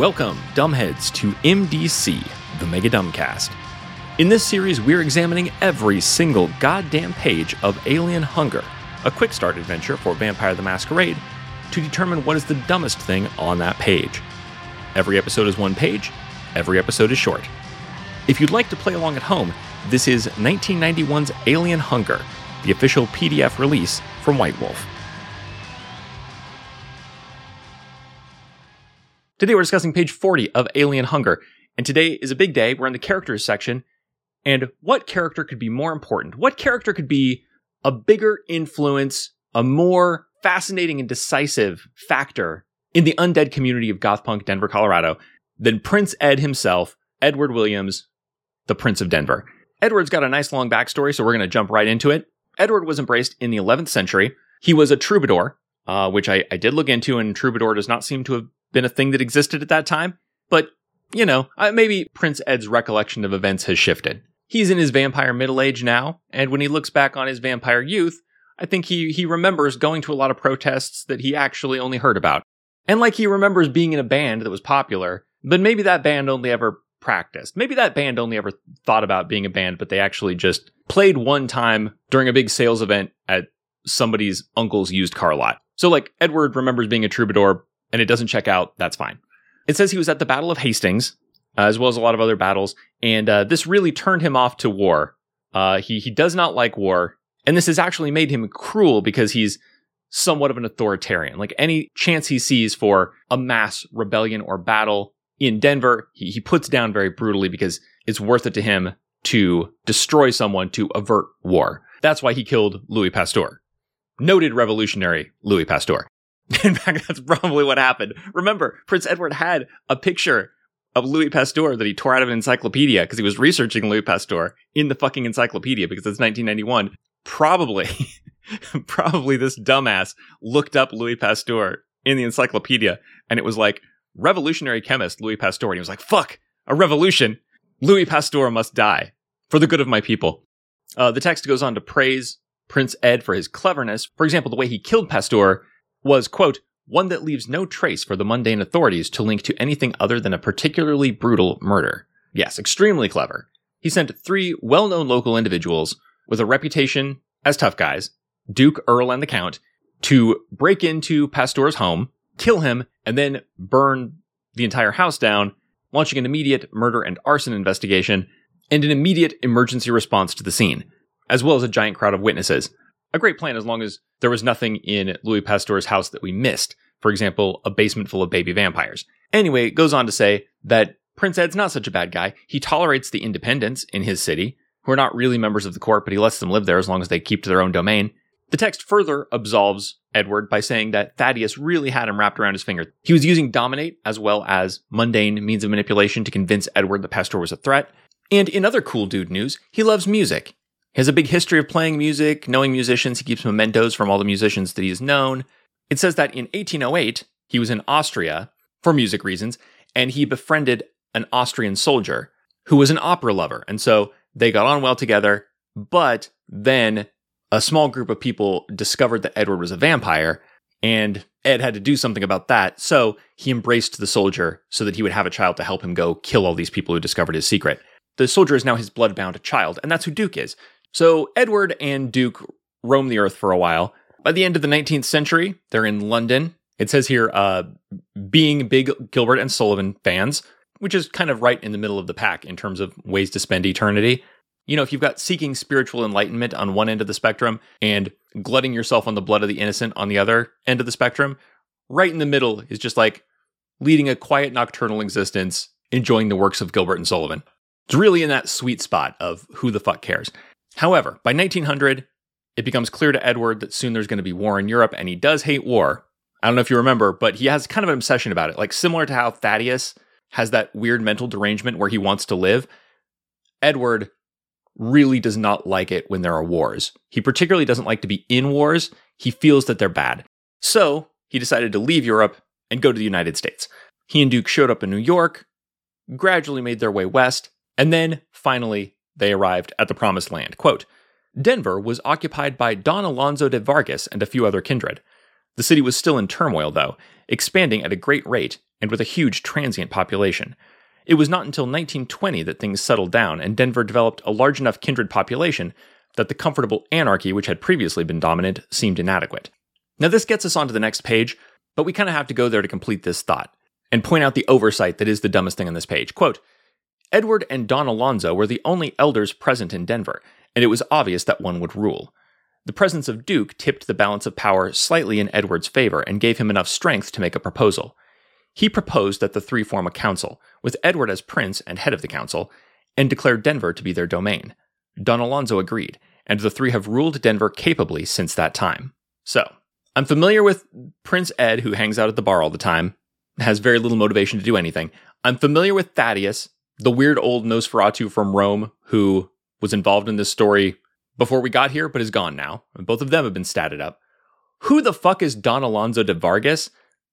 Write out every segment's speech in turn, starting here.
Welcome, dumbheads, to MDC, the Mega Dumbcast. In this series, we're examining every single goddamn page of Alien Hunger, a quick start adventure for Vampire the Masquerade, to determine what is the dumbest thing on that page. Every episode is one page, every episode is short. If you'd like to play along at home, this is 1991's Alien Hunger, the official PDF release from White Wolf. Today we're discussing page 40 of Alien Hunger, and today is a big day. We're in the characters section, and what character could be more important? What character could be a bigger influence, a more fascinating and decisive factor in the undead community of Gothpunk, Denver, Colorado, than Prince Ed himself, Edward Williams, the Prince of Denver? Edward's got a nice long backstory, so we're going to jump right into it. Edward was embraced in the 11th century. He was a troubadour, uh, which I, I did look into, and troubadour does not seem to have been a thing that existed at that time. But, you know, uh, maybe Prince Ed's recollection of events has shifted. He's in his vampire middle age now, and when he looks back on his vampire youth, I think he, he remembers going to a lot of protests that he actually only heard about. And like he remembers being in a band that was popular, but maybe that band only ever practiced. Maybe that band only ever thought about being a band, but they actually just played one time during a big sales event at somebody's uncle's used car lot. So like Edward remembers being a troubadour, and it doesn't check out, that's fine. It says he was at the Battle of Hastings, uh, as well as a lot of other battles, and uh, this really turned him off to war. Uh, he he does not like war, and this has actually made him cruel because he's somewhat of an authoritarian. Like any chance he sees for a mass rebellion or battle in Denver, he, he puts down very brutally because it's worth it to him to destroy someone to avert war. That's why he killed Louis Pasteur. Noted revolutionary Louis Pasteur. In fact, that's probably what happened. Remember, Prince Edward had a picture of Louis Pasteur that he tore out of an encyclopedia because he was researching Louis Pasteur in the fucking encyclopedia because it's 1991. Probably, probably this dumbass looked up Louis Pasteur in the encyclopedia and it was like revolutionary chemist Louis Pasteur. And he was like, fuck, a revolution. Louis Pasteur must die for the good of my people. Uh, the text goes on to praise Prince Ed for his cleverness. For example, the way he killed Pasteur was, quote, one that leaves no trace for the mundane authorities to link to anything other than a particularly brutal murder. Yes, extremely clever. He sent three well known local individuals with a reputation as tough guys, Duke, Earl, and the Count, to break into Pasteur's home, kill him, and then burn the entire house down, launching an immediate murder and arson investigation and an immediate emergency response to the scene, as well as a giant crowd of witnesses a great plan as long as there was nothing in Louis Pasteur's house that we missed. For example, a basement full of baby vampires. Anyway, it goes on to say that Prince Ed's not such a bad guy. He tolerates the independents in his city, who are not really members of the court, but he lets them live there as long as they keep to their own domain. The text further absolves Edward by saying that Thaddeus really had him wrapped around his finger. He was using dominate as well as mundane means of manipulation to convince Edward that Pasteur was a threat. And in other cool dude news, he loves music. He has a big history of playing music, knowing musicians. He keeps mementos from all the musicians that he's known. It says that in 1808, he was in Austria for music reasons, and he befriended an Austrian soldier who was an opera lover. And so they got on well together, but then a small group of people discovered that Edward was a vampire, and Ed had to do something about that. So he embraced the soldier so that he would have a child to help him go kill all these people who discovered his secret. The soldier is now his blood-bound child, and that's who Duke is. So Edward and Duke roam the earth for a while. By the end of the 19th century, they're in London. It says here, uh, being big Gilbert and Sullivan fans, which is kind of right in the middle of the pack in terms of ways to spend eternity. You know, if you've got seeking spiritual enlightenment on one end of the spectrum and glutting yourself on the blood of the innocent on the other end of the spectrum, right in the middle is just like leading a quiet nocturnal existence, enjoying the works of Gilbert and Sullivan. It's really in that sweet spot of who the fuck cares. However, by 1900, it becomes clear to Edward that soon there's going to be war in Europe, and he does hate war. I don't know if you remember, but he has kind of an obsession about it. Like similar to how Thaddeus has that weird mental derangement where he wants to live, Edward really does not like it when there are wars. He particularly doesn't like to be in wars. He feels that they're bad. So he decided to leave Europe and go to the United States. He and Duke showed up in New York, gradually made their way west, and then finally they arrived at the promised land. Quote, Denver was occupied by Don Alonso de Vargas and a few other kindred. The city was still in turmoil, though, expanding at a great rate and with a huge transient population. It was not until 1920 that things settled down and Denver developed a large enough kindred population that the comfortable anarchy which had previously been dominant seemed inadequate. Now, this gets us onto the next page, but we kind of have to go there to complete this thought and point out the oversight that is the dumbest thing on this page. Quote Edward and Don Alonzo were the only elders present in Denver, and it was obvious that one would rule. The presence of Duke tipped the balance of power slightly in Edward's favor and gave him enough strength to make a proposal. He proposed that the three form a council, with Edward as prince and head of the council, and declared Denver to be their domain. Don Alonzo agreed, and the three have ruled Denver capably since that time. So, I'm familiar with Prince Ed, who hangs out at the bar all the time, has very little motivation to do anything. I'm familiar with Thaddeus, the weird old Nosferatu from Rome, who was involved in this story before we got here, but is gone now. Both of them have been statted up. Who the fuck is Don Alonzo de Vargas,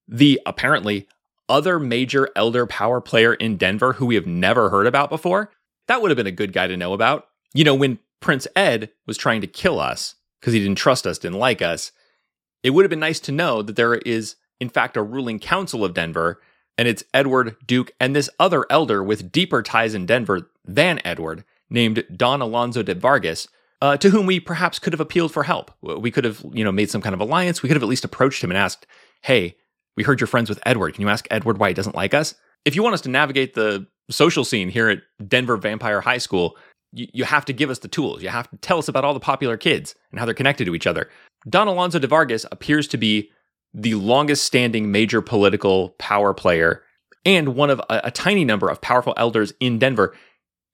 the apparently other major elder power player in Denver who we have never heard about before? That would have been a good guy to know about. You know, when Prince Ed was trying to kill us because he didn't trust us, didn't like us, it would have been nice to know that there is, in fact, a ruling council of Denver, and it's Edward, Duke, and this other elder with deeper ties in Denver than Edward, named Don Alonzo de Vargas, uh, to whom we perhaps could have appealed for help. We could have, you know, made some kind of alliance. We could have at least approached him and asked, "Hey, we heard you're friends with Edward. Can you ask Edward why he doesn't like us?" If you want us to navigate the social scene here at Denver Vampire High School, you, you have to give us the tools. You have to tell us about all the popular kids and how they're connected to each other. Don Alonzo de Vargas appears to be the longest standing major political power player and one of a, a, tiny number of powerful elders in Denver.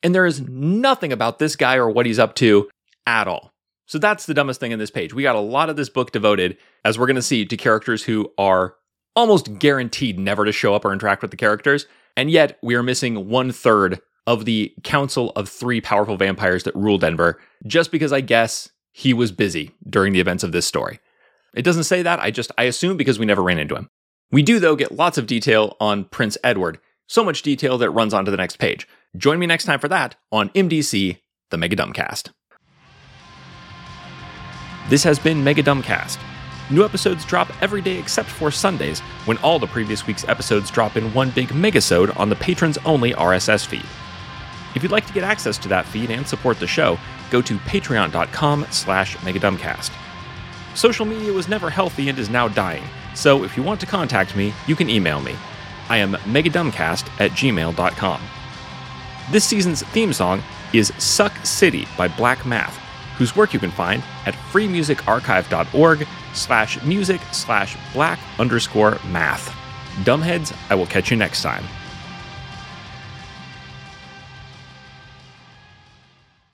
And there is nothing about this guy or what he's up to at all. So that's the dumbest thing in this page. We got a lot of this book devoted, as we're going to see, to characters who are almost guaranteed never to show up or interact with the characters. And yet we are missing one third of the council of three powerful vampires that rule Denver, just because I guess he was busy during the events of this story. It doesn't say that, I just I assume because we never ran into him. We do though get lots of detail on Prince Edward, so much detail that runs onto the next page. Join me next time for that on MDC, the Mega Dumbcast. This has been Mega Dumbcast. New episodes drop every day except for Sundays, when all the previous week's episodes drop in one big megasode on the patrons only RSS feed. If you'd like to get access to that feed and support the show, go to patreon.com slash megadumbcast. Social media was never healthy and is now dying, so if you want to contact me, you can email me. I am megadumbcast at gmail.com. This season's theme song is Suck City by Black Math, whose work you can find at freemusicarchive.org slash music slash black underscore math. Dumbheads, I will catch you next time.